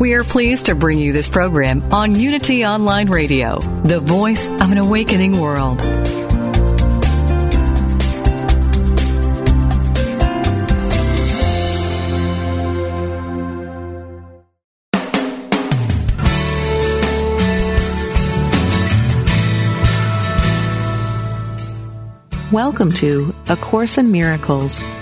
We are pleased to bring you this program on Unity Online Radio, the voice of an awakening world. Welcome to A Course in Miracles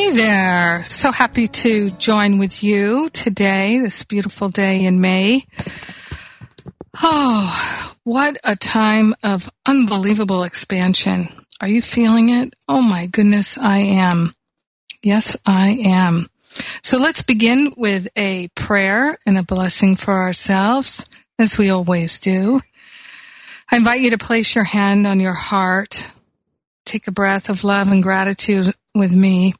Hey there. So happy to join with you today, this beautiful day in May. Oh, what a time of unbelievable expansion. Are you feeling it? Oh my goodness, I am. Yes, I am. So let's begin with a prayer and a blessing for ourselves, as we always do. I invite you to place your hand on your heart. Take a breath of love and gratitude with me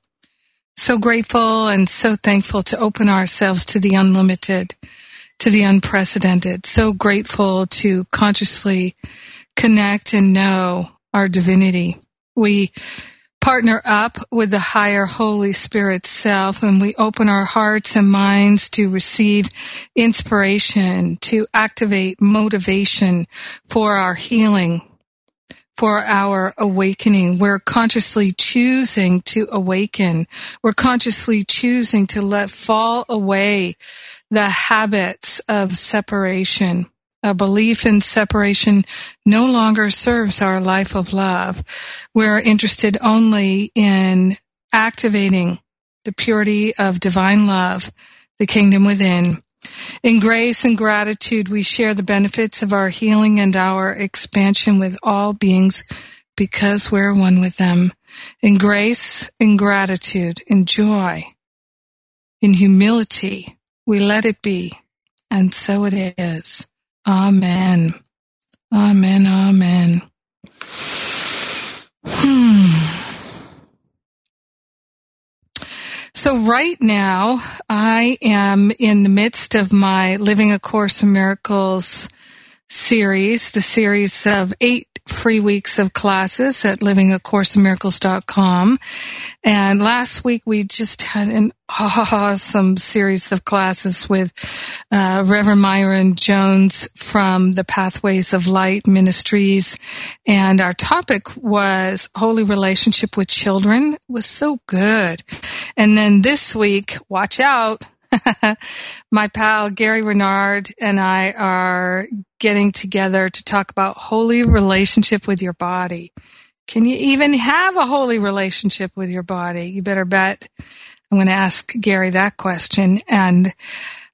so grateful and so thankful to open ourselves to the unlimited, to the unprecedented. So grateful to consciously connect and know our divinity. We partner up with the higher Holy Spirit self and we open our hearts and minds to receive inspiration, to activate motivation for our healing, for our awakening. We're consciously choosing to awaken. We're consciously choosing to let fall away the habits of separation. A belief in separation no longer serves our life of love. We're interested only in activating the purity of divine love, the kingdom within, in grace and gratitude, we share the benefits of our healing and our expansion with all beings because we're one with them. In grace, in gratitude, in joy, in humility, we let it be. And so it is. Amen. Amen. Amen. Hmm. So right now, I am in the midst of my Living A Course in Miracles series, the series of eight free weeks of classes at livingacourseofmiracles.com. And last week we just had an awesome series of classes with uh, Reverend Myron Jones from the Pathways of Light Ministries. And our topic was holy relationship with children it was so good. And then this week, watch out. my pal Gary Renard and I are getting together to talk about holy relationship with your body. Can you even have a holy relationship with your body? You better bet I'm going to ask Gary that question. And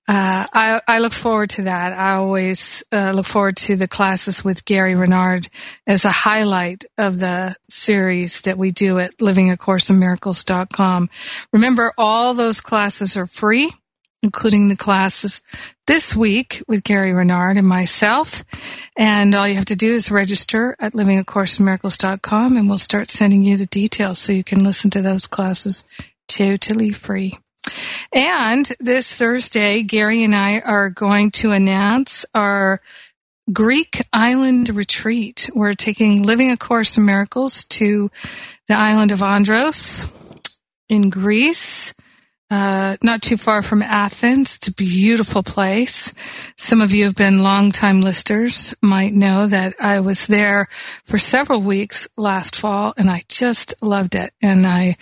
uh, I, I, look forward to that. I always uh, look forward to the classes with Gary Renard as a highlight of the series that we do at livingacourseofmiracles.com. Remember, all those classes are free including the classes this week with Gary Renard and myself. And all you have to do is register at livingacourseofmiracles.com and we'll start sending you the details so you can listen to those classes totally free. And this Thursday, Gary and I are going to announce our Greek island retreat. We're taking Living A Course in Miracles to the island of Andros in Greece uh, not too far from Athens. It's a beautiful place. Some of you have been longtime listeners might know that I was there for several weeks last fall and I just loved it. And I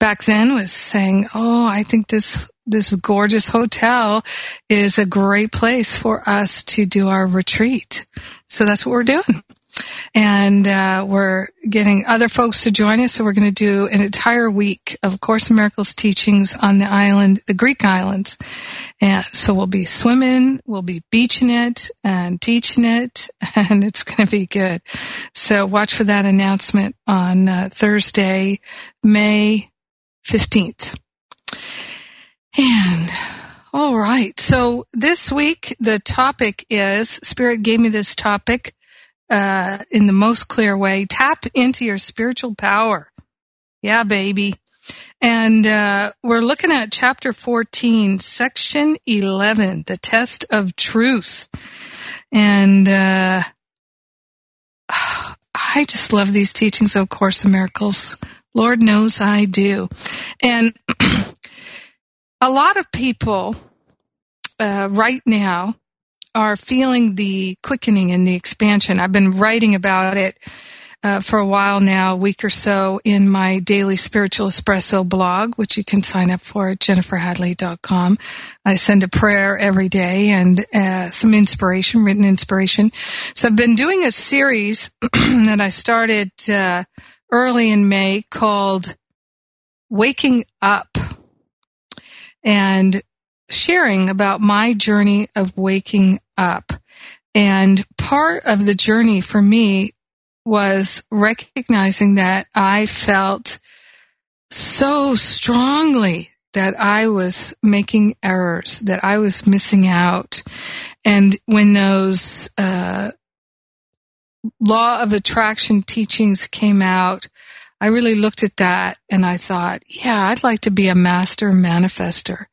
back then was saying, Oh, I think this this gorgeous hotel is a great place for us to do our retreat. So that's what we're doing. And uh, we're getting other folks to join us. So we're going to do an entire week of Course in Miracles teachings on the island, the Greek islands. And so we'll be swimming, we'll be beaching it and teaching it, and it's going to be good. So watch for that announcement on uh, Thursday, May 15th. And all right. So this week, the topic is Spirit gave me this topic uh, in the most clear way tap into your spiritual power. Yeah, baby. And uh, we're looking at chapter 14, section 11, the test of truth. And uh, I just love these teachings of Course in Miracles. Lord knows I do. And a lot of people uh, right now are feeling the quickening and the expansion. I've been writing about it uh, for a while now, a week or so, in my daily spiritual espresso blog, which you can sign up for at jenniferhadley.com. I send a prayer every day and uh, some inspiration, written inspiration. So I've been doing a series that I started uh, early in May called Waking Up and sharing about my journey of waking up. And part of the journey for me was recognizing that I felt so strongly that I was making errors, that I was missing out. And when those uh, law of attraction teachings came out, I really looked at that and I thought, yeah, I'd like to be a master manifester.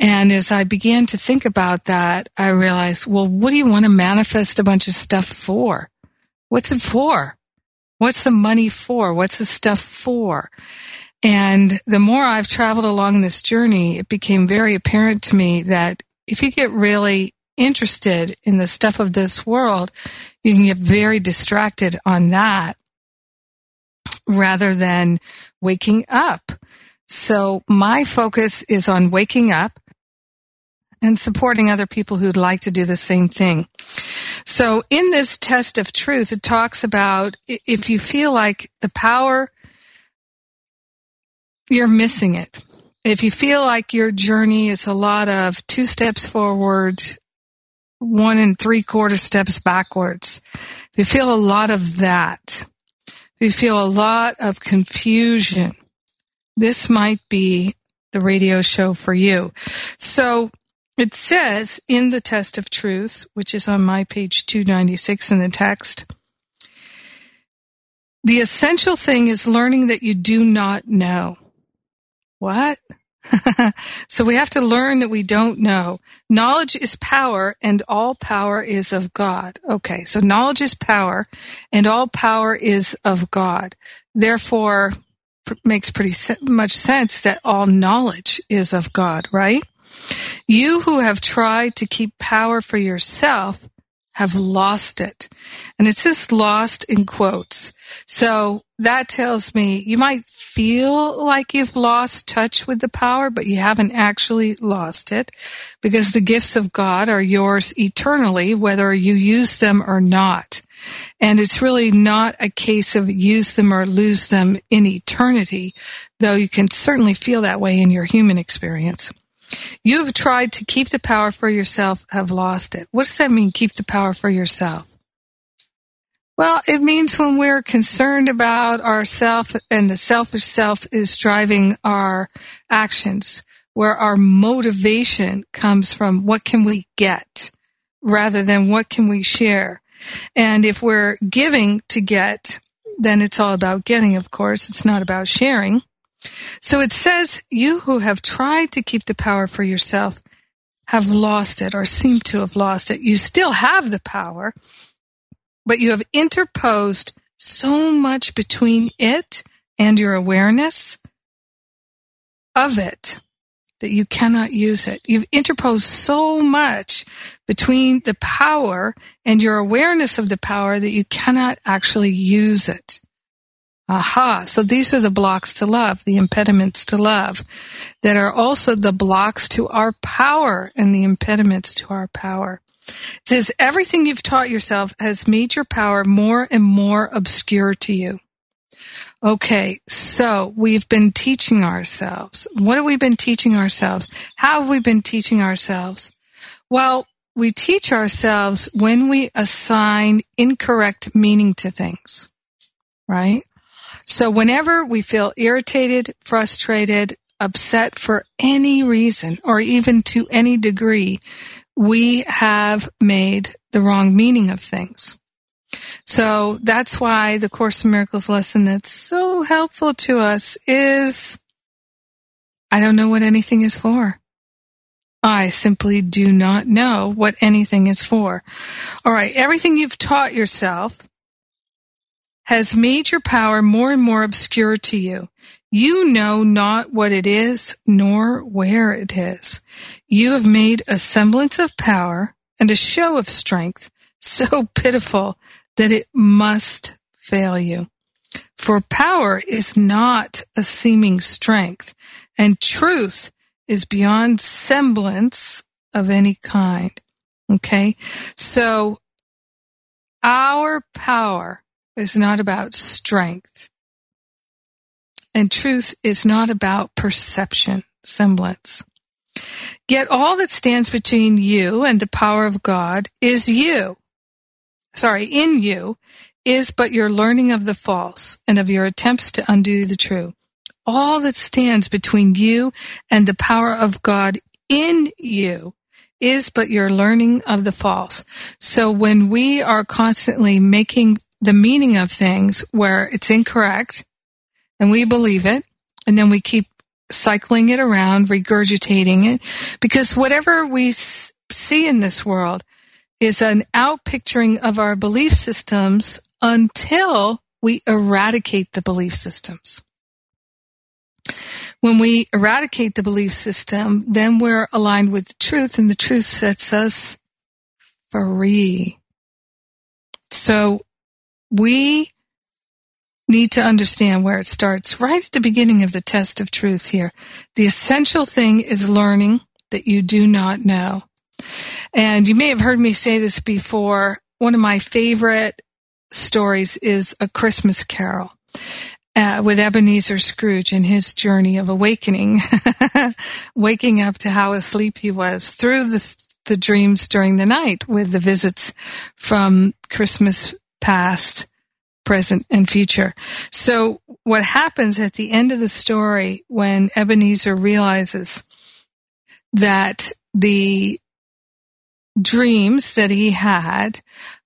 And as I began to think about that, I realized, well, what do you want to manifest a bunch of stuff for? What's it for? What's the money for? What's the stuff for? And the more I've traveled along this journey, it became very apparent to me that if you get really interested in the stuff of this world, you can get very distracted on that rather than waking up. So my focus is on waking up and supporting other people who'd like to do the same thing. So in this test of truth, it talks about if you feel like the power, you're missing it. If you feel like your journey is a lot of two steps forward, one and three quarter steps backwards, if you feel a lot of that, we feel a lot of confusion, this might be the radio show for you. So it says in the test of truth, which is on my page 296 in the text, the essential thing is learning that you do not know. What? so we have to learn that we don't know. Knowledge is power and all power is of God. Okay. So knowledge is power and all power is of God. Therefore, makes pretty much sense that all knowledge is of God, right? You who have tried to keep power for yourself have lost it. And it says lost in quotes. So that tells me you might feel like you've lost touch with the power, but you haven't actually lost it because the gifts of God are yours eternally, whether you use them or not. And it's really not a case of use them or lose them in eternity, though you can certainly feel that way in your human experience. You have tried to keep the power for yourself, have lost it. What does that mean, keep the power for yourself? Well, it means when we're concerned about ourself and the selfish self is driving our actions, where our motivation comes from what can we get rather than what can we share. And if we're giving to get, then it's all about getting, of course. It's not about sharing. So it says, you who have tried to keep the power for yourself have lost it or seem to have lost it. You still have the power, but you have interposed so much between it and your awareness of it that you cannot use it. You've interposed so much between the power and your awareness of the power that you cannot actually use it. Aha. So these are the blocks to love, the impediments to love that are also the blocks to our power and the impediments to our power. It says, everything you've taught yourself has made your power more and more obscure to you. Okay, so we've been teaching ourselves. What have we been teaching ourselves? How have we been teaching ourselves? Well, we teach ourselves when we assign incorrect meaning to things, right? So whenever we feel irritated, frustrated, upset for any reason or even to any degree, we have made the wrong meaning of things. So that's why the Course in Miracles lesson that's so helpful to us is I don't know what anything is for. I simply do not know what anything is for. All right, everything you've taught yourself has made your power more and more obscure to you. You know not what it is nor where it is. You have made a semblance of power and a show of strength so pitiful that it must fail you. For power is not a seeming strength, and truth is beyond semblance of any kind. Okay? So, our power is not about strength, and truth is not about perception, semblance. Yet all that stands between you and the power of God is you sorry, in you is but your learning of the false and of your attempts to undo the true. All that stands between you and the power of God in you is but your learning of the false. So when we are constantly making the meaning of things where it's incorrect and we believe it, and then we keep cycling it around, regurgitating it, because whatever we see in this world is an outpicturing of our belief systems until we eradicate the belief systems. When we eradicate the belief system, then we're aligned with the truth and the truth sets us free. So we need to understand where it starts right at the beginning of the test of truth here. The essential thing is learning that you do not know. And you may have heard me say this before. One of my favorite stories is A Christmas Carol. Uh, with Ebenezer Scrooge and his journey of awakening, waking up to how asleep he was through the, the dreams during the night with the visits from Christmas past, present, and future. So what happens at the end of the story when Ebenezer realizes that the dreams that he had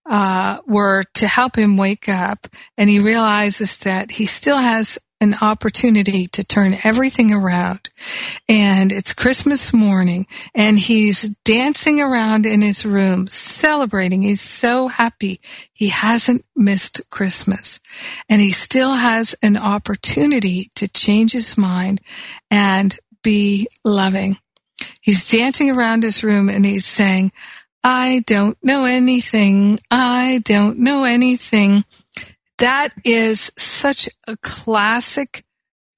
uh, were to help him wake up, and he realizes that he still has an opportunity to turn everything around. And it's Christmas morning, and he's dancing around in his room, celebrating. He's so happy he hasn't missed Christmas, and he still has an opportunity to change his mind and be loving. He's dancing around his room and he's saying, I don't know anything. I don't know anything. That is such a classic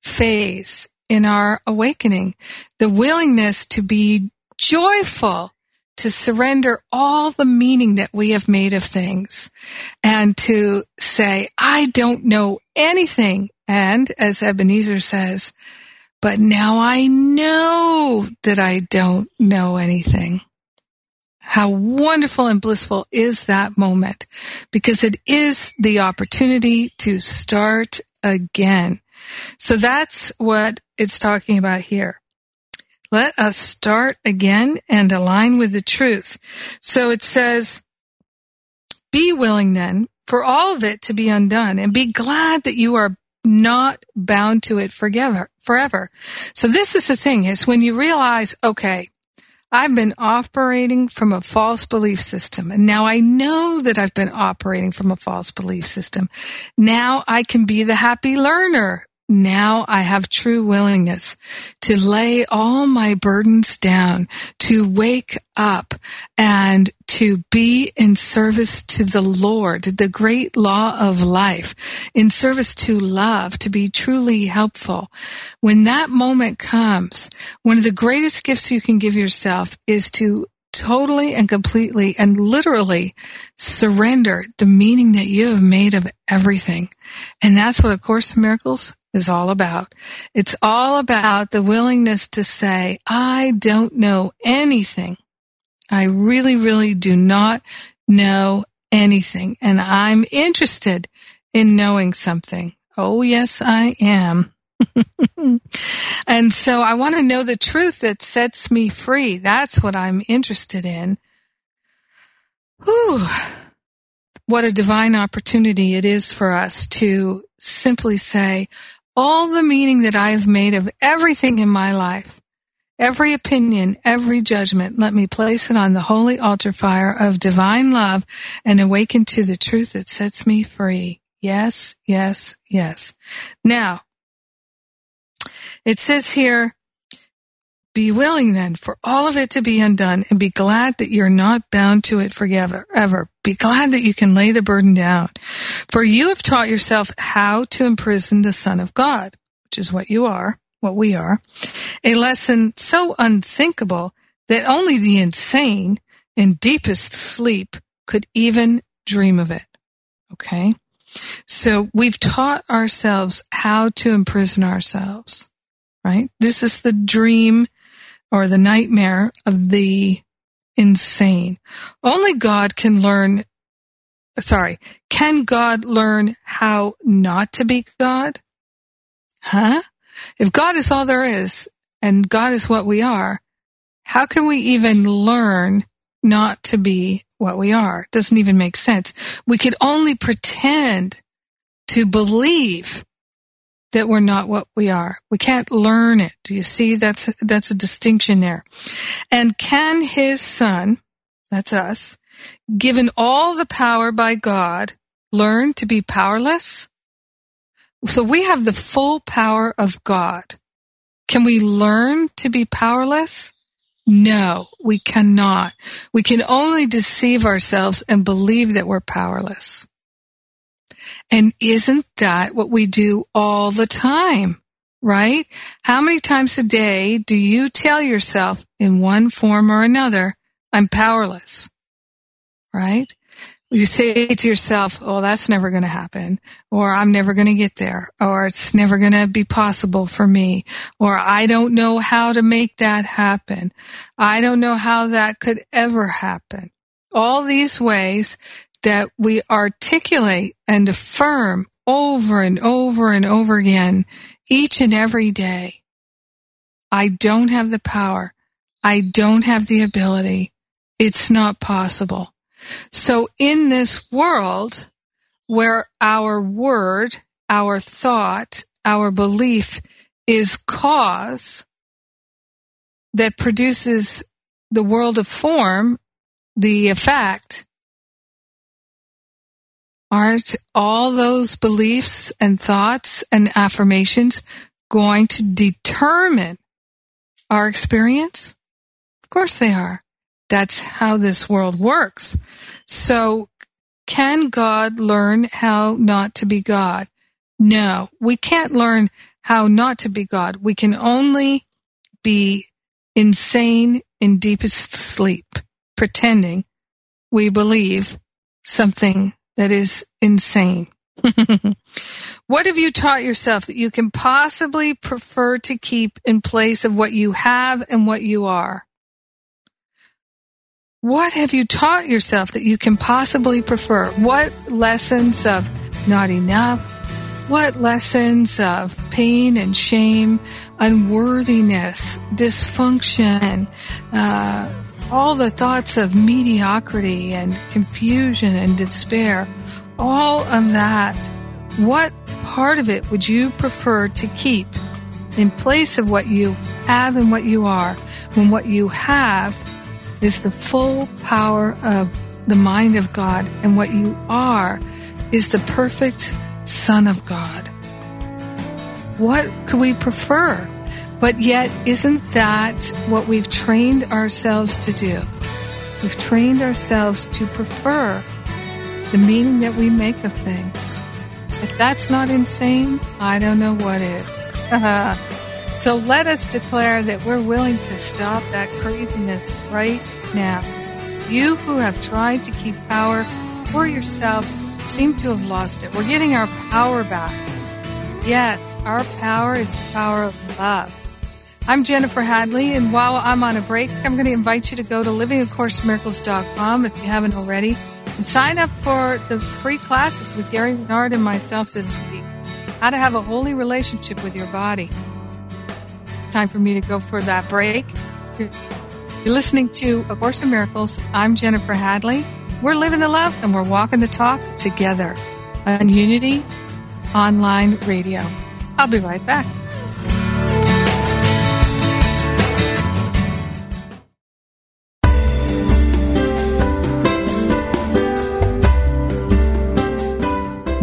phase in our awakening. The willingness to be joyful, to surrender all the meaning that we have made of things and to say, I don't know anything. And as Ebenezer says, but now I know that I don't know anything. How wonderful and blissful is that moment because it is the opportunity to start again. So that's what it's talking about here. Let us start again and align with the truth. So it says, be willing then for all of it to be undone and be glad that you are not bound to it forever, forever. So this is the thing is when you realize, okay, I've been operating from a false belief system. And now I know that I've been operating from a false belief system. Now I can be the happy learner now I have true willingness to lay all my burdens down, to wake up and to be in service to the Lord, the great law of life, in service to love, to be truly helpful. When that moment comes, one of the greatest gifts you can give yourself is to totally and completely and literally surrender the meaning that you have made of everything. And that's what A Course in Miracles is all about. It's all about the willingness to say, I don't know anything. I really, really do not know anything. And I'm interested in knowing something. Oh, yes, I am. and so I want to know the truth that sets me free. That's what I'm interested in. Whew. What a divine opportunity it is for us to simply say, all the meaning that I have made of everything in my life, every opinion, every judgment, let me place it on the holy altar fire of divine love and awaken to the truth that sets me free. Yes, yes, yes. Now, it says here, be willing then for all of it to be undone and be glad that you're not bound to it forever. Ever. Be glad that you can lay the burden down. For you have taught yourself how to imprison the Son of God, which is what you are, what we are. A lesson so unthinkable that only the insane in deepest sleep could even dream of it. Okay. So we've taught ourselves how to imprison ourselves right? This is the dream or the nightmare of the insane. Only God can learn, sorry, can God learn how not to be God? Huh? If God is all there is and God is what we are, how can we even learn not to be what we are? It doesn't even make sense. We could only pretend to believe that we're not what we are. We can't learn it. Do you see? That's, that's a distinction there. And can his son, that's us, given all the power by God, learn to be powerless? So we have the full power of God. Can we learn to be powerless? No, we cannot. We can only deceive ourselves and believe that we're powerless. And isn't that what we do all the time? Right? How many times a day do you tell yourself in one form or another, I'm powerless? Right? You say to yourself, oh, that's never going to happen, or I'm never going to get there, or it's never going to be possible for me, or I don't know how to make that happen. I don't know how that could ever happen. All these ways that we articulate and affirm over and over and over again each and every day. I don't have the power. I don't have the ability. It's not possible. So in this world where our word, our thought, our belief is cause that produces the world of form, the effect, Aren't all those beliefs and thoughts and affirmations going to determine our experience? Of course they are. That's how this world works. So can God learn how not to be God? No, we can't learn how not to be God. We can only be insane in deepest sleep, pretending we believe something that is insane. what have you taught yourself that you can possibly prefer to keep in place of what you have and what you are? What have you taught yourself that you can possibly prefer? What lessons of not enough? What lessons of pain and shame, unworthiness, dysfunction, uh, all the thoughts of mediocrity and confusion and despair, all of that, what part of it would you prefer to keep in place of what you have and what you are when what you have is the full power of the mind of God and what you are is the perfect Son of God? What could we prefer? But yet, isn't that what we've trained ourselves to do? We've trained ourselves to prefer the meaning that we make of things. If that's not insane, I don't know what is. So let us declare that we're willing to stop that craziness right now. You who have tried to keep power for yourself seem to have lost it. We're getting our power back. Yes, our power is the power of love. I'm Jennifer Hadley, and while I'm on a break, I'm going to invite you to go to livingacourseinmiracles.com if you haven't already and sign up for the free classes with Gary Renard and myself this week. How to have a holy relationship with your body. Time for me to go for that break. You're listening to A Course in Miracles. I'm Jennifer Hadley. We're living the love and we're walking the talk together on Unity Online Radio. I'll be right back.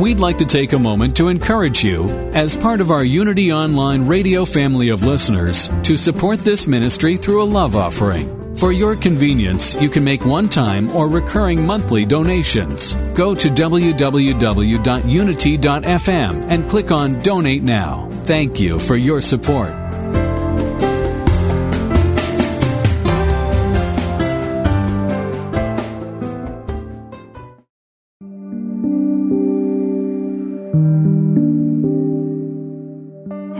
We'd like to take a moment to encourage you, as part of our Unity Online radio family of listeners, to support this ministry through a love offering. For your convenience, you can make one time or recurring monthly donations. Go to www.unity.fm and click on Donate Now. Thank you for your support.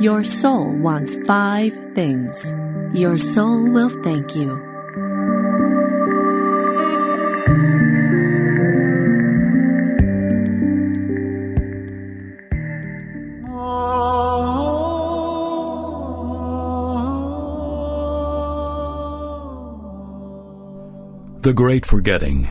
your soul wants five things. Your soul will thank you. The Great Forgetting.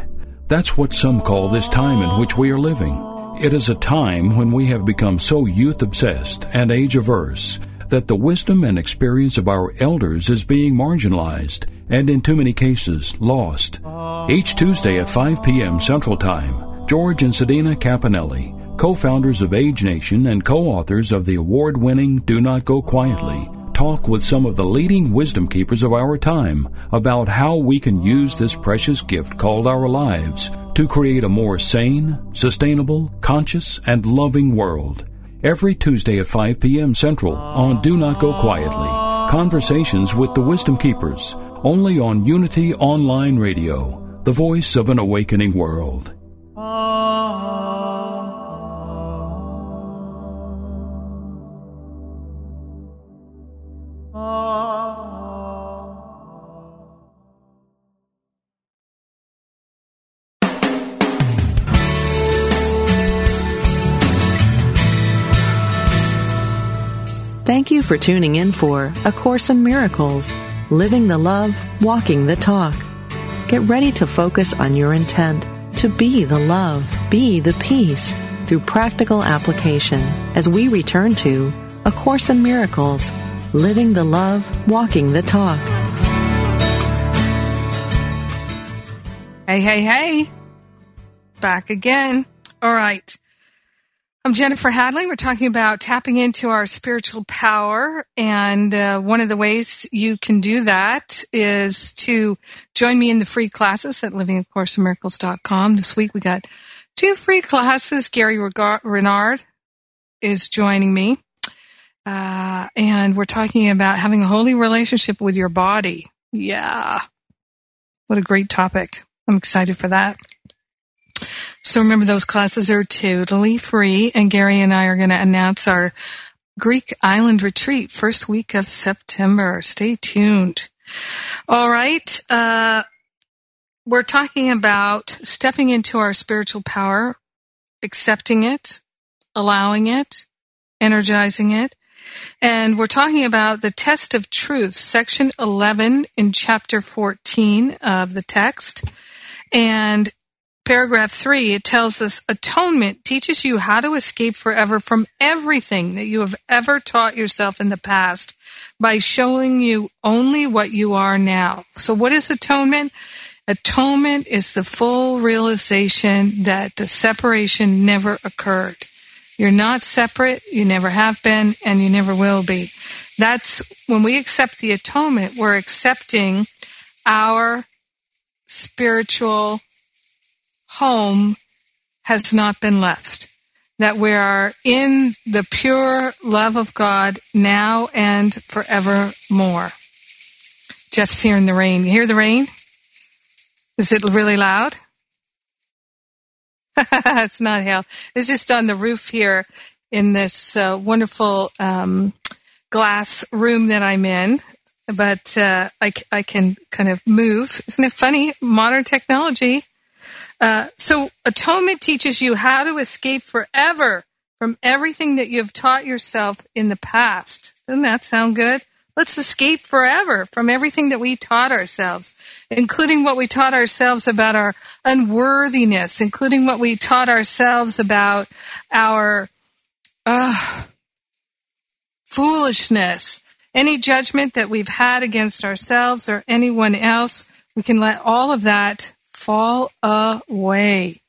That's what some call this time in which we are living. It is a time when we have become so youth obsessed and age averse that the wisdom and experience of our elders is being marginalized and in too many cases lost. Each Tuesday at 5 p.m. Central Time, George and Sedena Cappannelli, co-founders of Age Nation and co-authors of the award-winning Do Not Go Quietly, talk with some of the leading wisdom keepers of our time about how we can use this precious gift called our lives to create a more sane, sustainable, conscious, and loving world. Every Tuesday at 5 p.m. Central on Do Not Go Quietly. Conversations with the Wisdom Keepers, only on Unity Online Radio, the voice of an awakening world. Thank you for tuning in for A Course in Miracles, Living the Love, Walking the Talk. Get ready to focus on your intent to be the love, be the peace through practical application as we return to A Course in Miracles, Living the Love, Walking the Talk. Hey, hey, hey. Back again. All right. I'm Jennifer Hadley. We're talking about tapping into our spiritual power. And uh, one of the ways you can do that is to join me in the free classes at livingacourseinmiracles.com. This week we got two free classes. Gary Renard is joining me. Uh, and we're talking about having a holy relationship with your body. Yeah. What a great topic. I'm excited for that. So remember, those classes are totally free, and Gary and I are going to announce our Greek island retreat first week of September. Stay tuned. All right. Uh, we're talking about stepping into our spiritual power, accepting it, allowing it, energizing it. And we're talking about the test of truth, section 11 in chapter 14 of the text. And paragraph 3, it tells us atonement teaches you how to escape forever from everything that you have ever taught yourself in the past by showing you only what you are now. So what is atonement? Atonement is the full realization that the separation never occurred. You're not separate, you never have been, and you never will be. That's when we accept the atonement, we're accepting our spiritual home has not been left that we are in the pure love of God now and forevermore. Jeff's hearing the rain. You hear the rain? Is it really loud? it's not hail. It's just on the roof here in this uh, wonderful um, glass room that I'm in. But uh, I, I can kind of move. Isn't it funny? Modern technology. Uh, so atonement teaches you how to escape forever from everything that you've taught yourself in the past. Doesn't that sound good? Let's escape forever from everything that we taught ourselves, including what we taught ourselves about our unworthiness, including what we taught ourselves about our uh, foolishness. Any judgment that we've had against ourselves or anyone else, we can let all of that fall away.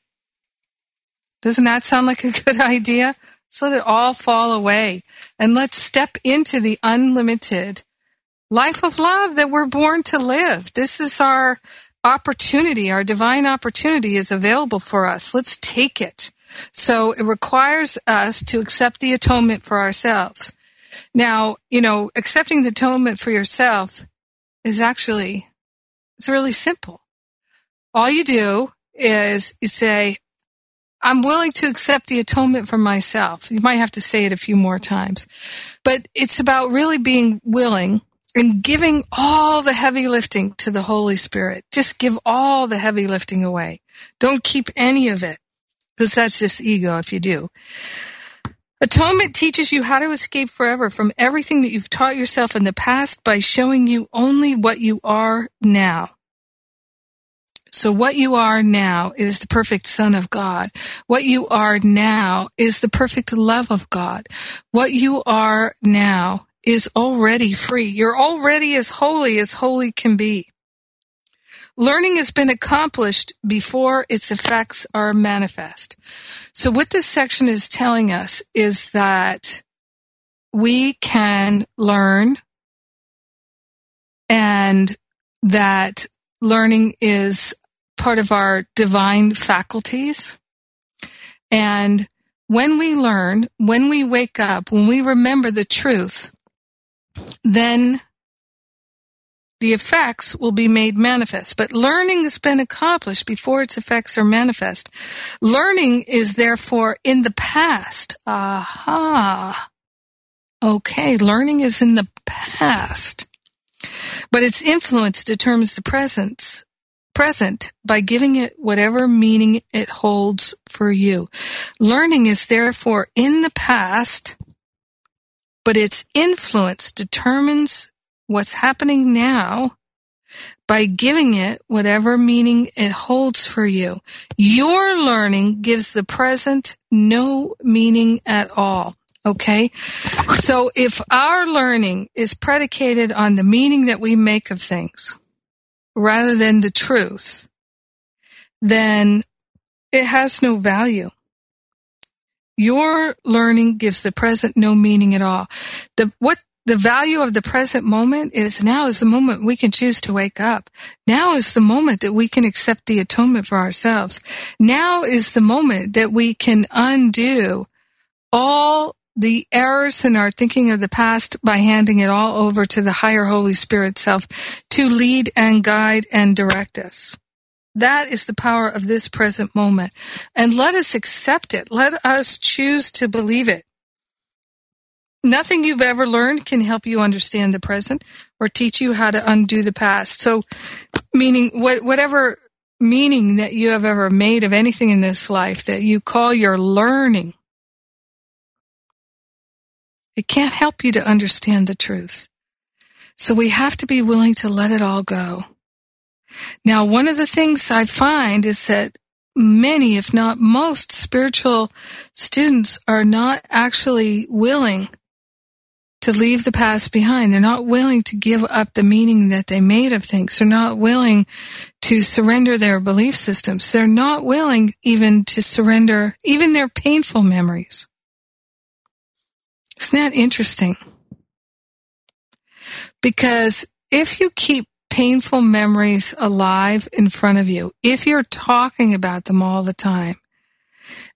Doesn't that sound like a good idea? Let's let it all fall away and let's step into the unlimited life of love that we're born to live. This is our opportunity. Our divine opportunity is available for us. Let's take it. So it requires us to accept the atonement for ourselves. Now, you know, accepting the atonement for yourself is actually, it's really simple all you do is you say, I'm willing to accept the atonement for myself. You might have to say it a few more times, but it's about really being willing and giving all the heavy lifting to the Holy Spirit. Just give all the heavy lifting away. Don't keep any of it because that's just ego if you do. Atonement teaches you how to escape forever from everything that you've taught yourself in the past by showing you only what you are now. So what you are now is the perfect son of God. What you are now is the perfect love of God. What you are now is already free. You're already as holy as holy can be. Learning has been accomplished before its effects are manifest. So what this section is telling us is that we can learn and that learning is part of our divine faculties. And when we learn, when we wake up, when we remember the truth, then the effects will be made manifest. But learning has been accomplished before its effects are manifest. Learning is therefore in the past. Aha. Okay, learning is in the past. But its influence determines the presence present by giving it whatever meaning it holds for you. Learning is therefore in the past, but its influence determines what's happening now by giving it whatever meaning it holds for you. Your learning gives the present no meaning at all. Okay. So if our learning is predicated on the meaning that we make of things, rather than the truth, then it has no value. Your learning gives the present no meaning at all. The, what the value of the present moment is now is the moment we can choose to wake up. Now is the moment that we can accept the atonement for ourselves. Now is the moment that we can undo all the errors in our thinking of the past by handing it all over to the higher Holy Spirit self to lead and guide and direct us. That is the power of this present moment. And let us accept it. Let us choose to believe it. Nothing you've ever learned can help you understand the present or teach you how to undo the past. So, meaning what, whatever meaning that you have ever made of anything in this life that you call your learning, it can't help you to understand the truth. So we have to be willing to let it all go. Now, one of the things I find is that many, if not most spiritual students are not actually willing to leave the past behind. They're not willing to give up the meaning that they made of things. They're not willing to surrender their belief systems. They're not willing even to surrender even their painful memories. Isn't that interesting? Because if you keep painful memories alive in front of you, if you're talking about them all the time,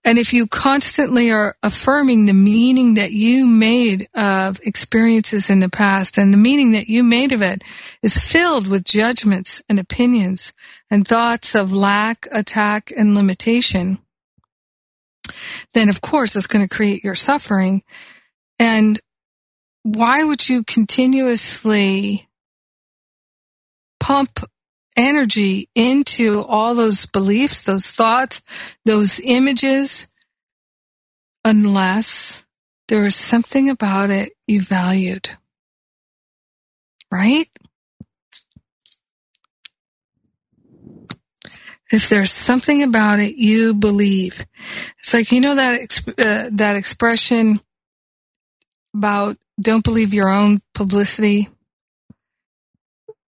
and if you constantly are affirming the meaning that you made of experiences in the past and the meaning that you made of it is filled with judgments and opinions and thoughts of lack, attack, and limitation, then of course it's going to create your suffering. And why would you continuously pump energy into all those beliefs, those thoughts, those images, unless there was something about it you valued. Right? If there's something about it you believe, it's like you know that uh, that expression about don't believe your own publicity.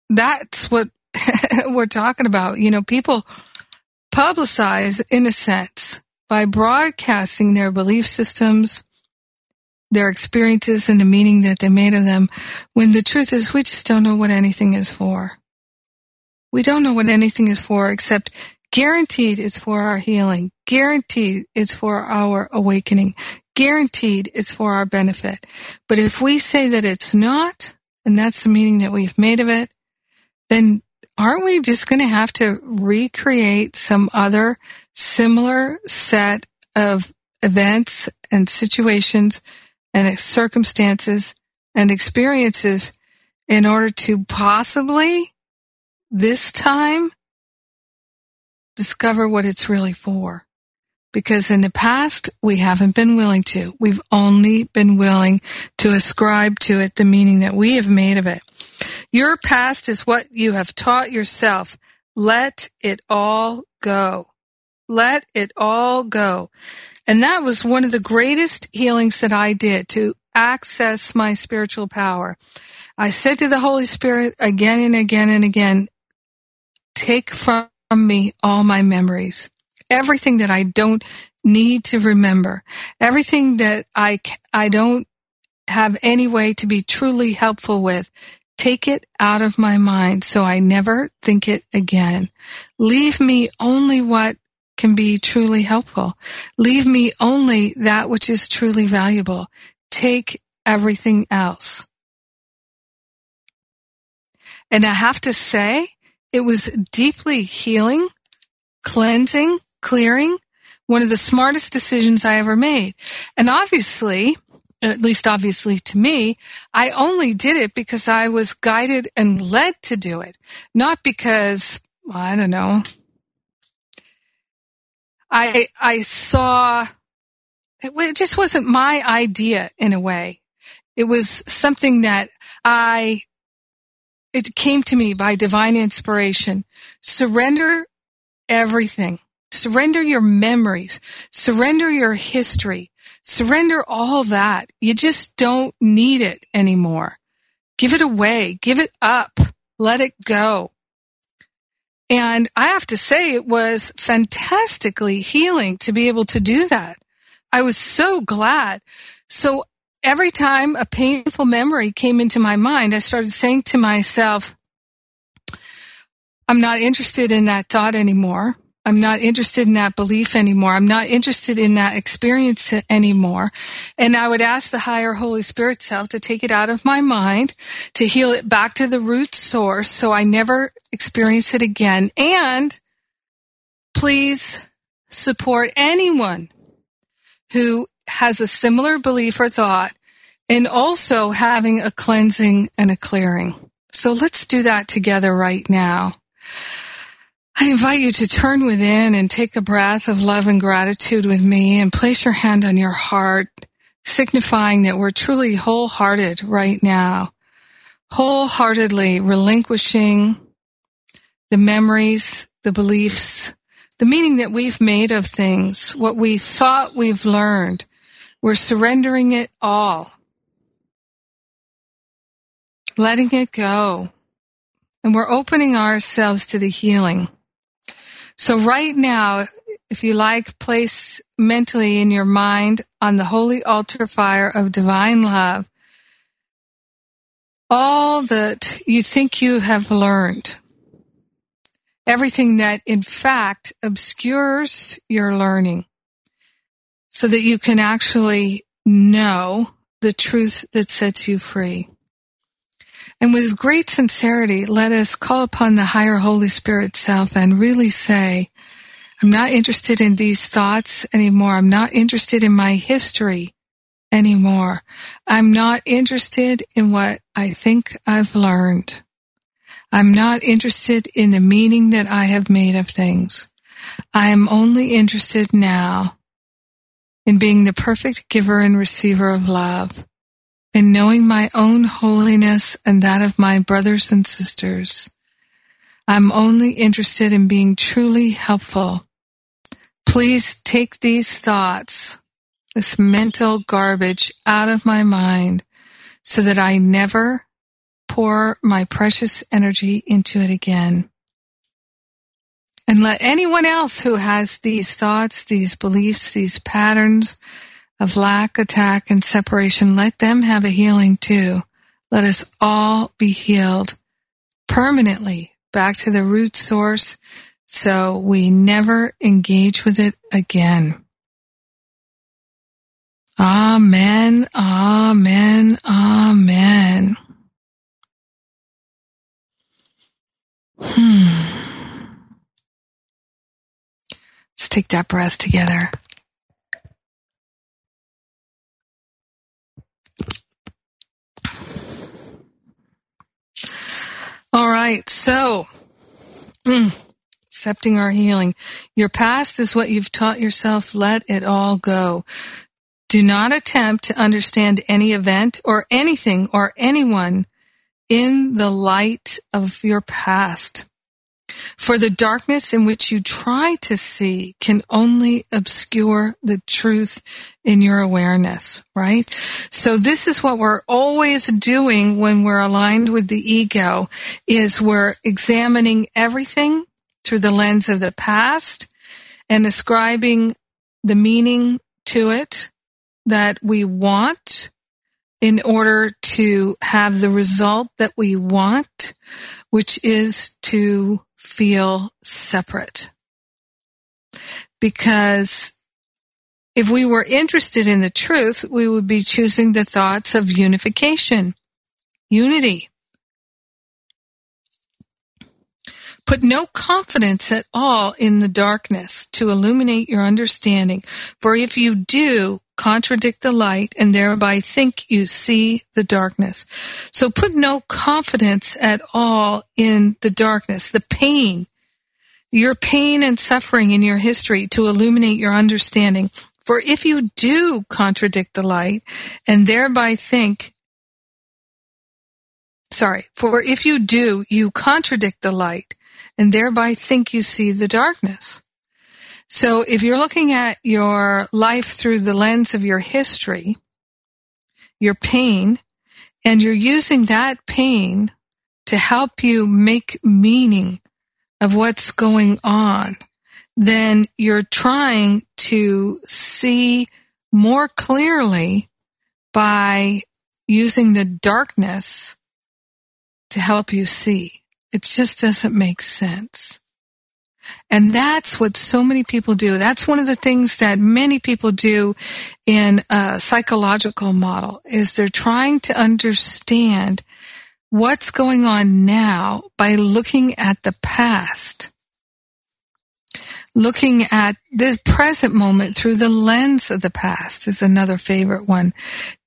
That's what we're talking about. You know, people publicize in a sense by broadcasting their belief systems, their experiences and the meaning that they made of them when the truth is we just don't know what anything is for. We don't know what anything is for except guaranteed it's for our healing. Guaranteed it's for our awakening. Guaranteed it's for our benefit. But if we say that it's not, and that's the meaning that we've made of it, then aren't we just going to have to recreate some other similar set of events and situations and circumstances and experiences in order to possibly this time discover what it's really for? Because in the past, we haven't been willing to. We've only been willing to ascribe to it the meaning that we have made of it. Your past is what you have taught yourself. Let it all go. Let it all go. And that was one of the greatest healings that I did to access my spiritual power. I said to the Holy Spirit again and again and again, take from me all my memories, everything that I don't need to remember, everything that I, I don't have any way to be truly helpful with. Take it out of my mind so I never think it again. Leave me only what can be truly helpful. Leave me only that which is truly valuable. Take everything else. And I have to say, it was deeply healing, cleansing, clearing, one of the smartest decisions I ever made. And obviously, at least obviously to me, I only did it because I was guided and led to do it, not because, I don't know. I, I saw, it just wasn't my idea in a way. It was something that I, it came to me by divine inspiration. Surrender everything. Surrender your memories. Surrender your history. Surrender all that. You just don't need it anymore. Give it away. Give it up. Let it go. And I have to say it was fantastically healing to be able to do that. I was so glad. So every time a painful memory came into my mind, I started saying to myself, I'm not interested in that thought anymore. I'm not interested in that belief anymore. I'm not interested in that experience anymore. And I would ask the higher Holy Spirit self to take it out of my mind, to heal it back to the root source so I never experience it again. And please support anyone who has a similar belief or thought and also having a cleansing and a clearing. So let's do that together right now. I invite you to turn within and take a breath of love and gratitude with me and place your hand on your heart, signifying that we're truly wholehearted right now, wholeheartedly relinquishing the memories, the beliefs, the meaning that we've made of things, what we thought we've learned. We're surrendering it all, letting it go, and we're opening ourselves to the healing so right now, if you like, place mentally in your mind on the holy altar fire of divine love all that you think you have learned. Everything that in fact obscures your learning so that you can actually know the truth that sets you free. And with great sincerity, let us call upon the higher Holy Spirit self and really say, I'm not interested in these thoughts anymore. I'm not interested in my history anymore. I'm not interested in what I think I've learned. I'm not interested in the meaning that I have made of things. I am only interested now in being the perfect giver and receiver of love in knowing my own holiness and that of my brothers and sisters. I'm only interested in being truly helpful. Please take these thoughts, this mental garbage out of my mind so that I never pour my precious energy into it again. And let anyone else who has these thoughts, these beliefs, these patterns, of lack, attack, and separation, let them have a healing too. Let us all be healed permanently back to the root source so we never engage with it again. Amen, amen, amen. Hmm. Let's take that breath together. All right. So, mm, accepting our healing. Your past is what you've taught yourself. Let it all go. Do not attempt to understand any event or anything or anyone in the light of your past. For the darkness in which you try to see can only obscure the truth in your awareness, right? So this is what we're always doing when we're aligned with the ego is we're examining everything through the lens of the past and ascribing the meaning to it that we want in order to have the result that we want, which is to feel separate. Because if we were interested in the truth, we would be choosing the thoughts of unification, unity. Put no confidence at all in the darkness to illuminate your understanding, for if you do, contradict the light and thereby think you see the darkness. So put no confidence at all in the darkness, the pain, your pain and suffering in your history to illuminate your understanding. For if you do contradict the light and thereby think, sorry, for if you do, you contradict the light and thereby think you see the darkness. So if you're looking at your life through the lens of your history, your pain, and you're using that pain to help you make meaning of what's going on, then you're trying to see more clearly by using the darkness to help you see. It just doesn't make sense. And that's what so many people do. That's one of the things that many people do in a psychological model is they're trying to understand what's going on now by looking at the past. Looking at the present moment through the lens of the past is another favorite one.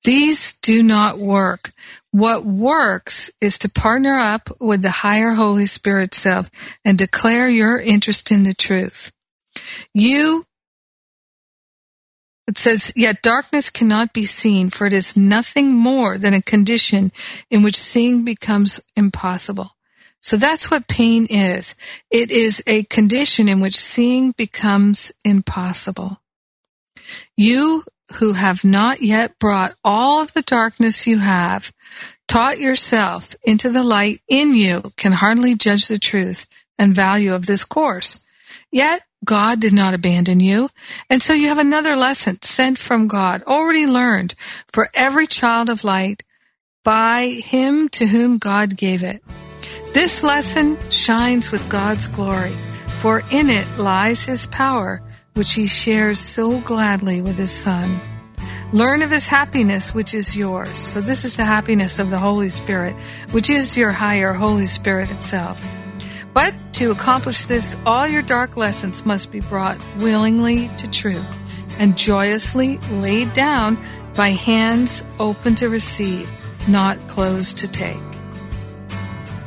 These do not work. What works is to partner up with the higher Holy Spirit self and declare your interest in the truth. You it says, yet darkness cannot be seen, for it is nothing more than a condition in which seeing becomes impossible. So that's what pain is. It is a condition in which seeing becomes impossible. You who have not yet brought all of the darkness you have, taught yourself into the light in you, can hardly judge the truth and value of this course. Yet God did not abandon you. And so you have another lesson sent from God, already learned for every child of light by him to whom God gave it. This lesson shines with God's glory, for in it lies his power, which he shares so gladly with his son. Learn of his happiness, which is yours. So this is the happiness of the Holy Spirit, which is your higher Holy Spirit itself. But to accomplish this, all your dark lessons must be brought willingly to truth and joyously laid down by hands open to receive, not closed to take.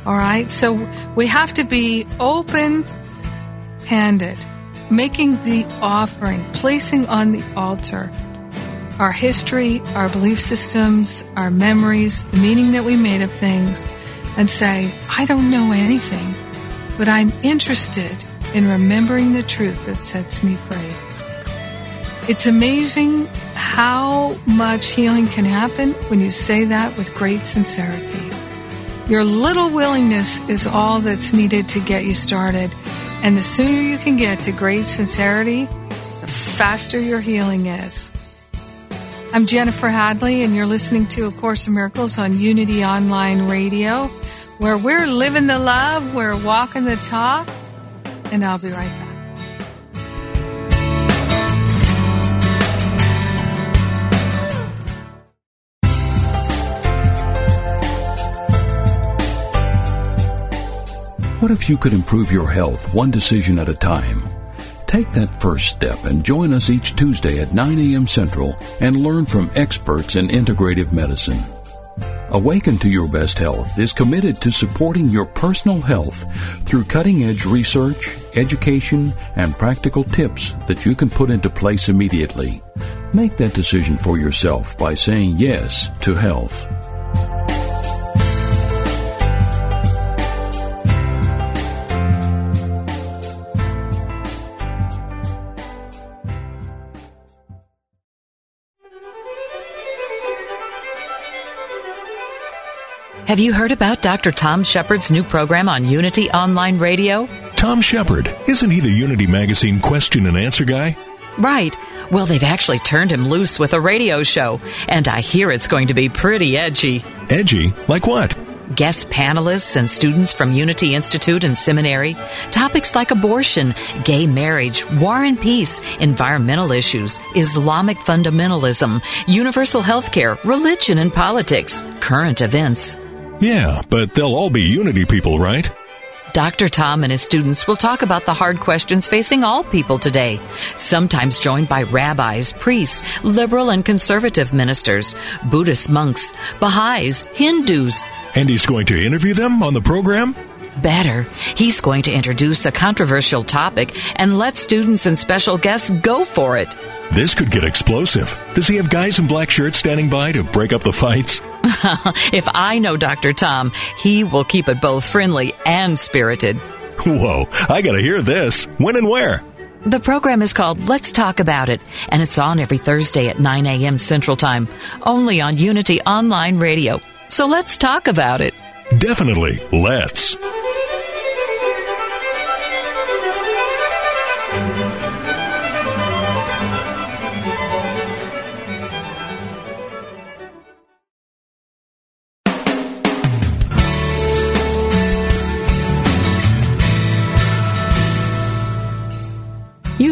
All right, so we have to be open handed, making the offering, placing on the altar our history, our belief systems, our memories, the meaning that we made of things, and say, I don't know anything but I'm interested in remembering the truth that sets me free. It's amazing how much healing can happen when you say that with great sincerity. Your little willingness is all that's needed to get you started. And the sooner you can get to great sincerity, the faster your healing is. I'm Jennifer Hadley, and you're listening to A Course in Miracles on Unity Online Radio where we're living the love, we're walking the talk, and I'll be right back. What if you could improve your health one decision at a time? Take that first step and join us each Tuesday at 9 a.m. Central and learn from experts in integrative medicine. Awaken to Your Best Health is committed to supporting your personal health through cutting edge research, education, and practical tips that you can put into place immediately. Make that decision for yourself by saying yes to health. Have you heard about Dr. Tom Shepherd's new program on Unity Online Radio? Tom Shepard, isn't he the Unity Magazine question and answer guy? Right. Well, they've actually turned him loose with a radio show, and I hear it's going to be pretty edgy. Edgy? Like what? Guest panelists and students from Unity Institute and Seminary, topics like abortion, gay marriage, war and peace, environmental issues, Islamic fundamentalism, universal health care, religion and politics, current events. Yeah, but they'll all be Unity people, right? Dr. Tom and his students will talk about the hard questions facing all people today, sometimes joined by rabbis, priests, liberal and conservative ministers, Buddhist monks, Baha'is, Hindus. And he's going to interview them on the program? Better, he's going to introduce a controversial topic and let students and special guests go for it. This could get explosive. Does he have guys in black shirts standing by to break up the fights? if I know Dr. Tom, he will keep it both friendly and spirited. Whoa, I gotta hear this. When and where? The program is called Let's Talk About It, and it's on every Thursday at 9 a.m. Central Time, only on Unity Online Radio. So let's talk about it. Definitely, let's.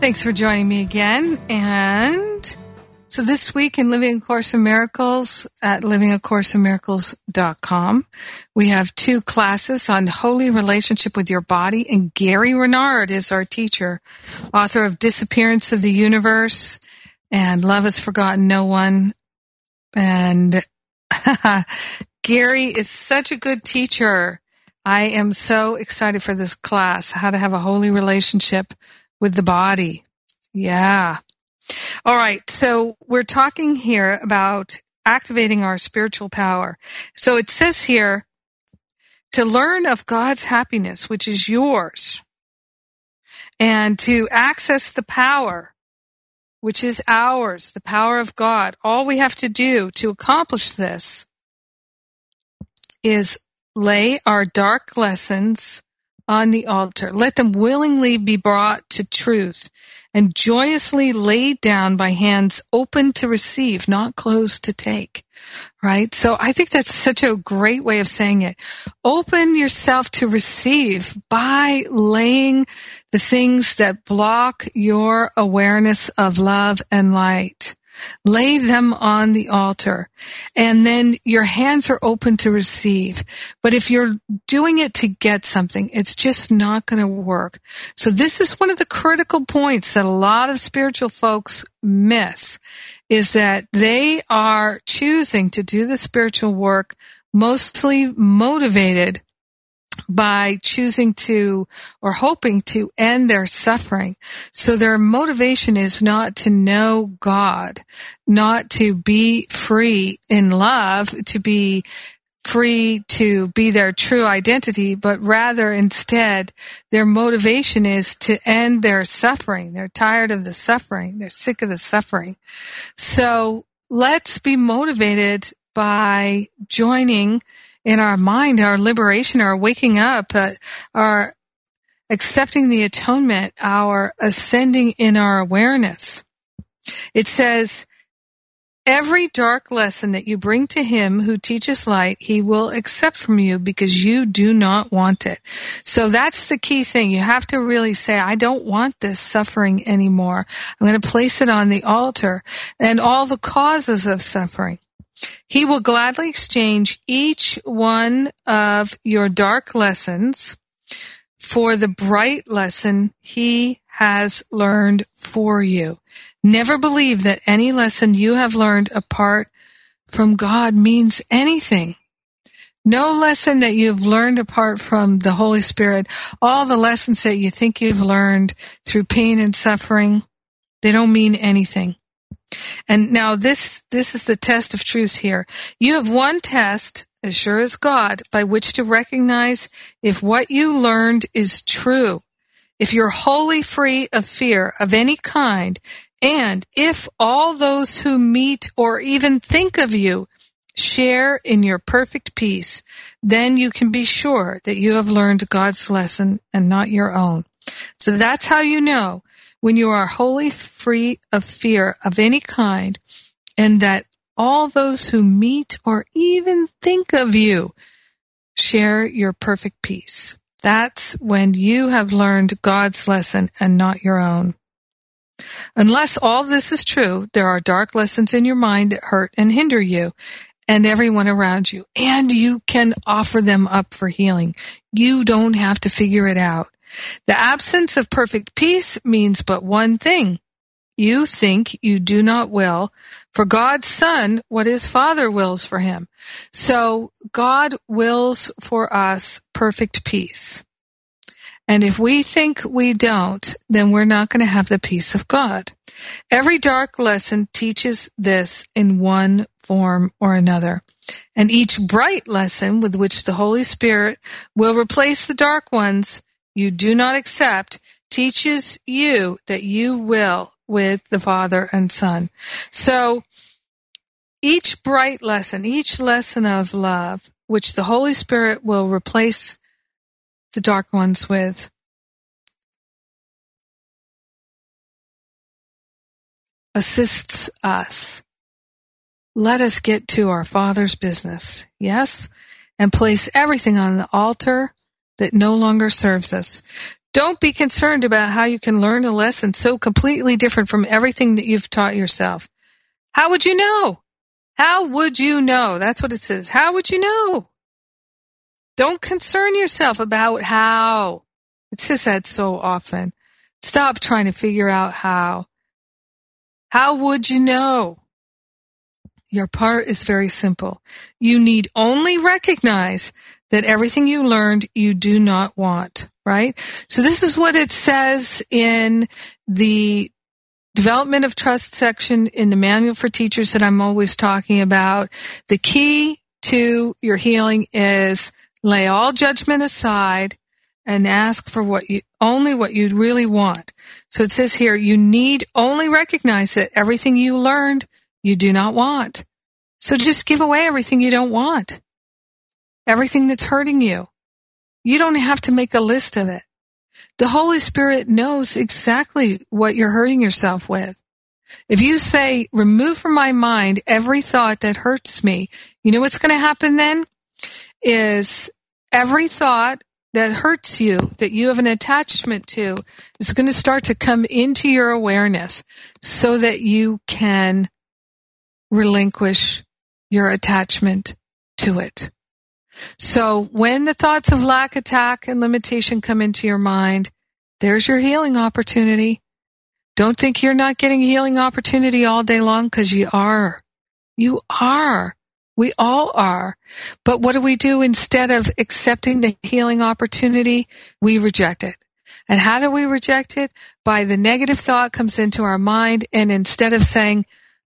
Thanks for joining me again. And so this week in Living A Course in Miracles at livingacourseofmiracles.com, we have two classes on holy relationship with your body. And Gary Renard is our teacher, author of Disappearance of the Universe and Love Has Forgotten No One. And Gary is such a good teacher. I am so excited for this class, how to have a holy relationship with the body. Yeah. All right. So we're talking here about activating our spiritual power. So it says here to learn of God's happiness, which is yours, and to access the power, which is ours, the power of God. All we have to do to accomplish this is lay our dark lessons on the altar. Let them willingly be brought to truth and joyously laid down by hands open to receive, not closed to take. Right? So I think that's such a great way of saying it. Open yourself to receive by laying the things that block your awareness of love and light. Lay them on the altar and then your hands are open to receive. But if you're doing it to get something, it's just not going to work. So this is one of the critical points that a lot of spiritual folks miss is that they are choosing to do the spiritual work mostly motivated by choosing to or hoping to end their suffering. So their motivation is not to know God, not to be free in love, to be free to be their true identity, but rather instead their motivation is to end their suffering. They're tired of the suffering. They're sick of the suffering. So let's be motivated by joining in our mind, our liberation, our waking up, uh, our accepting the atonement, our ascending in our awareness. It says, Every dark lesson that you bring to him who teaches light, he will accept from you because you do not want it. So that's the key thing. You have to really say, I don't want this suffering anymore. I'm going to place it on the altar and all the causes of suffering. He will gladly exchange each one of your dark lessons for the bright lesson he has learned for you. Never believe that any lesson you have learned apart from God means anything. No lesson that you've learned apart from the Holy Spirit, all the lessons that you think you've learned through pain and suffering, they don't mean anything. And now this, this is the test of truth here. You have one test, as sure as God, by which to recognize if what you learned is true, if you're wholly free of fear of any kind, and if all those who meet or even think of you share in your perfect peace, then you can be sure that you have learned God's lesson and not your own. So that's how you know when you are wholly free of fear of any kind, and that all those who meet or even think of you share your perfect peace. That's when you have learned God's lesson and not your own. Unless all this is true, there are dark lessons in your mind that hurt and hinder you and everyone around you, and you can offer them up for healing. You don't have to figure it out. The absence of perfect peace means but one thing. You think you do not will for God's son what his father wills for him. So God wills for us perfect peace. And if we think we don't, then we're not going to have the peace of God. Every dark lesson teaches this in one form or another. And each bright lesson with which the Holy Spirit will replace the dark ones you do not accept teaches you that you will with the Father and Son. So each bright lesson, each lesson of love, which the Holy Spirit will replace the dark ones with, assists us. Let us get to our Father's business, yes, and place everything on the altar that no longer serves us. Don't be concerned about how you can learn a lesson so completely different from everything that you've taught yourself. How would you know? How would you know? That's what it says. How would you know? Don't concern yourself about how. It says that so often. Stop trying to figure out how. How would you know? Your part is very simple. You need only recognize that everything you learned you do not want, right? So this is what it says in the development of trust section in the manual for teachers that I'm always talking about. The key to your healing is lay all judgment aside and ask for what you only what you really want. So it says here, you need only recognize that everything you learned you do not want. So just give away everything you don't want. Everything that's hurting you. You don't have to make a list of it. The Holy Spirit knows exactly what you're hurting yourself with. If you say, remove from my mind every thought that hurts me, you know what's going to happen then? Is every thought that hurts you, that you have an attachment to, is going to start to come into your awareness so that you can relinquish your attachment to it. So when the thoughts of lack, attack, and limitation come into your mind, there's your healing opportunity. Don't think you're not getting healing opportunity all day long because you are. You are. We all are. But what do we do instead of accepting the healing opportunity? We reject it. And how do we reject it? By the negative thought comes into our mind and instead of saying,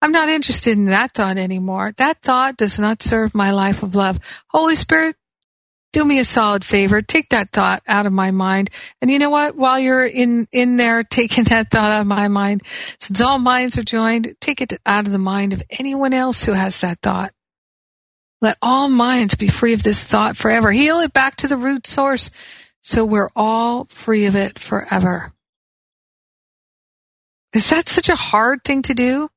I'm not interested in that thought anymore. That thought does not serve my life of love. Holy Spirit, do me a solid favor. Take that thought out of my mind. And you know what? While you're in, in there taking that thought out of my mind, since all minds are joined, take it out of the mind of anyone else who has that thought. Let all minds be free of this thought forever. Heal it back to the root source so we're all free of it forever. Is that such a hard thing to do?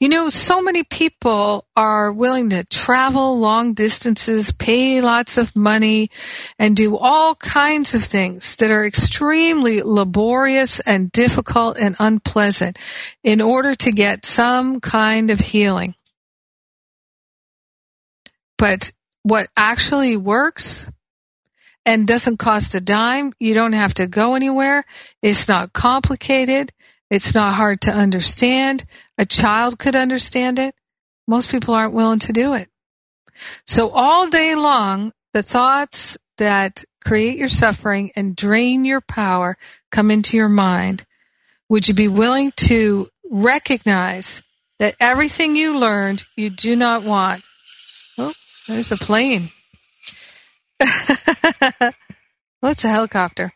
You know, so many people are willing to travel long distances, pay lots of money, and do all kinds of things that are extremely laborious and difficult and unpleasant in order to get some kind of healing. But what actually works and doesn't cost a dime, you don't have to go anywhere. It's not complicated. It's not hard to understand. A child could understand it. Most people aren't willing to do it. So all day long, the thoughts that create your suffering and drain your power come into your mind. Would you be willing to recognize that everything you learned you do not want Oh, there's a plane. What's a helicopter?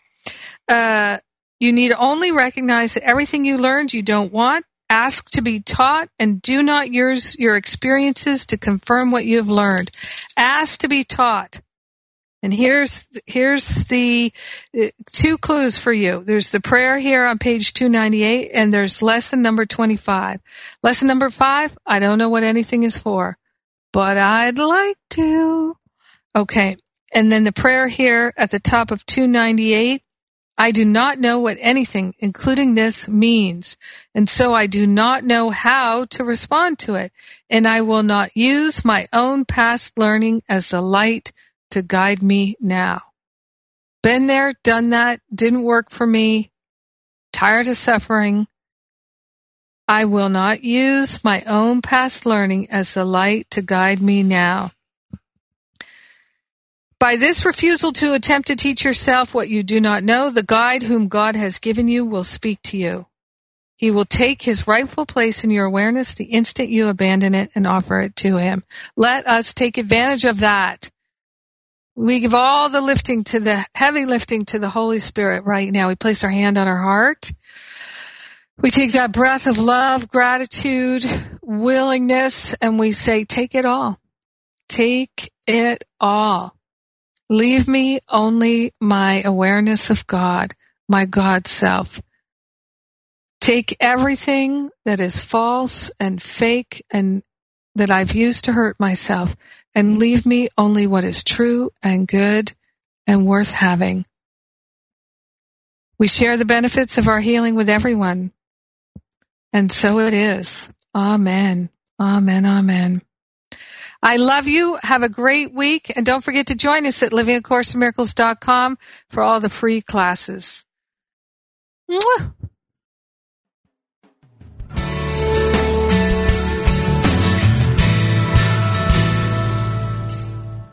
Uh, you need only recognize that everything you learned you don't want. Ask to be taught and do not use your experiences to confirm what you have learned. Ask to be taught. And here's here's the uh, two clues for you. There's the prayer here on page 298 and there's lesson number 25. Lesson number 5, I don't know what anything is for but I'd like to. Okay. And then the prayer here at the top of 298. I do not know what anything, including this, means, and so I do not know how to respond to it, and I will not use my own past learning as the light to guide me now. Been there, done that, didn't work for me, tired of suffering, I will not use my own past learning as the light to guide me now. By this refusal to attempt to teach yourself what you do not know, the guide whom God has given you will speak to you. He will take his rightful place in your awareness the instant you abandon it and offer it to him. Let us take advantage of that. We give all the lifting to the heavy lifting to the Holy Spirit right now. We place our hand on our heart we take that breath of love, gratitude. willingness and we say, take it all. Take it all. Leave me only my awareness of God, my God self. Take everything that is false and fake and that I've used to hurt myself and leave me only what is true and good and worth having. We share the benefits of our healing with everyone. And so it is. Amen. Amen. Amen. I love you. Have a great week. And don't forget to join us at livingacourseofmiracles.com for all the free classes. Mwah.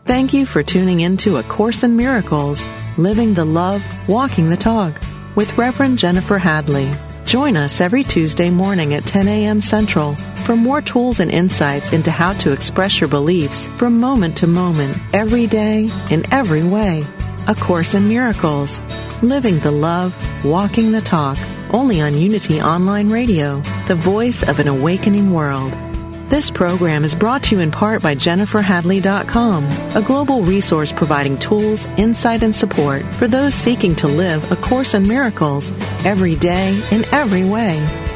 Thank you for tuning in to A Course in Miracles, Living the Love, Walking the Talk with Reverend Jennifer Hadley. Join us every Tuesday morning at 10 a.m. Central for more tools and insights into how to express your beliefs from moment to moment, every day, in every way. A Course in Miracles, Living the Love, Walking the Talk, only on Unity Online Radio, the voice of an awakening world. This program is brought to you in part by JenniferHadley.com, a global resource providing tools, insight, and support for those seeking to live A Course in Miracles every day in every way.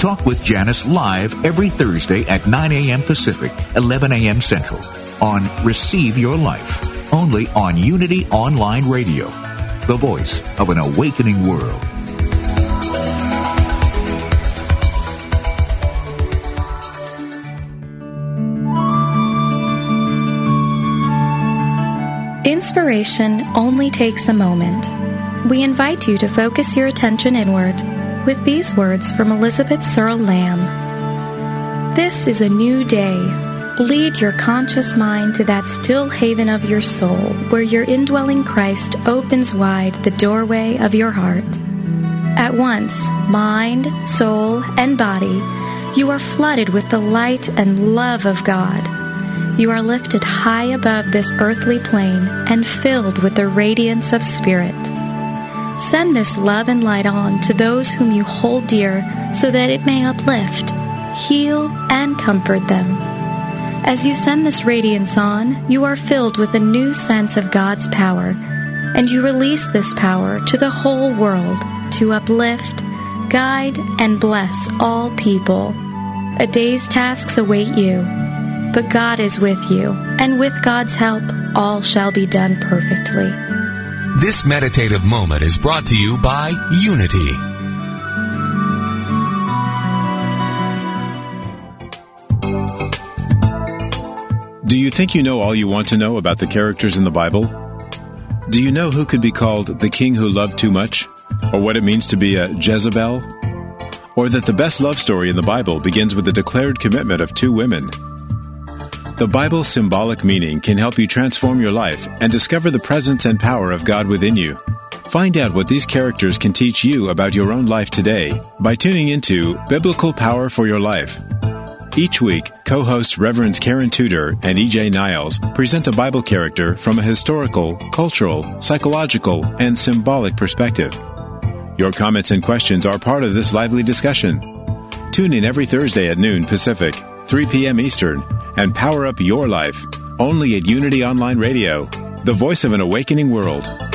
Talk with Janice live every Thursday at 9 a.m. Pacific, 11 a.m. Central on Receive Your Life only on Unity Online Radio, the voice of an awakening world. Inspiration only takes a moment. We invite you to focus your attention inward with these words from Elizabeth Searle Lamb. This is a new day Lead your conscious mind to that still haven of your soul where your indwelling Christ opens wide the doorway of your heart. At once, mind, soul, and body, you are flooded with the light and love of God. You are lifted high above this earthly plane and filled with the radiance of Spirit. Send this love and light on to those whom you hold dear so that it may uplift, heal, and comfort them. As you send this radiance on, you are filled with a new sense of God's power, and you release this power to the whole world to uplift, guide, and bless all people. A day's tasks await you, but God is with you, and with God's help, all shall be done perfectly. This meditative moment is brought to you by Unity Do you think you know all you want to know about the characters in the Bible? Do you know who could be called the king who loved too much? Or what it means to be a Jezebel? Or that the best love story in the Bible begins with the declared commitment of two women? The Bible's symbolic meaning can help you transform your life and discover the presence and power of God within you. Find out what these characters can teach you about your own life today by tuning into Biblical Power for Your Life each week, co hosts Reverends Karen Tudor and EJ Niles present a Bible character from a historical, cultural, psychological, and symbolic perspective. Your comments and questions are part of this lively discussion. Tune in every Thursday at noon Pacific, 3 p.m. Eastern, and power up your life only at Unity Online Radio, the voice of an awakening world.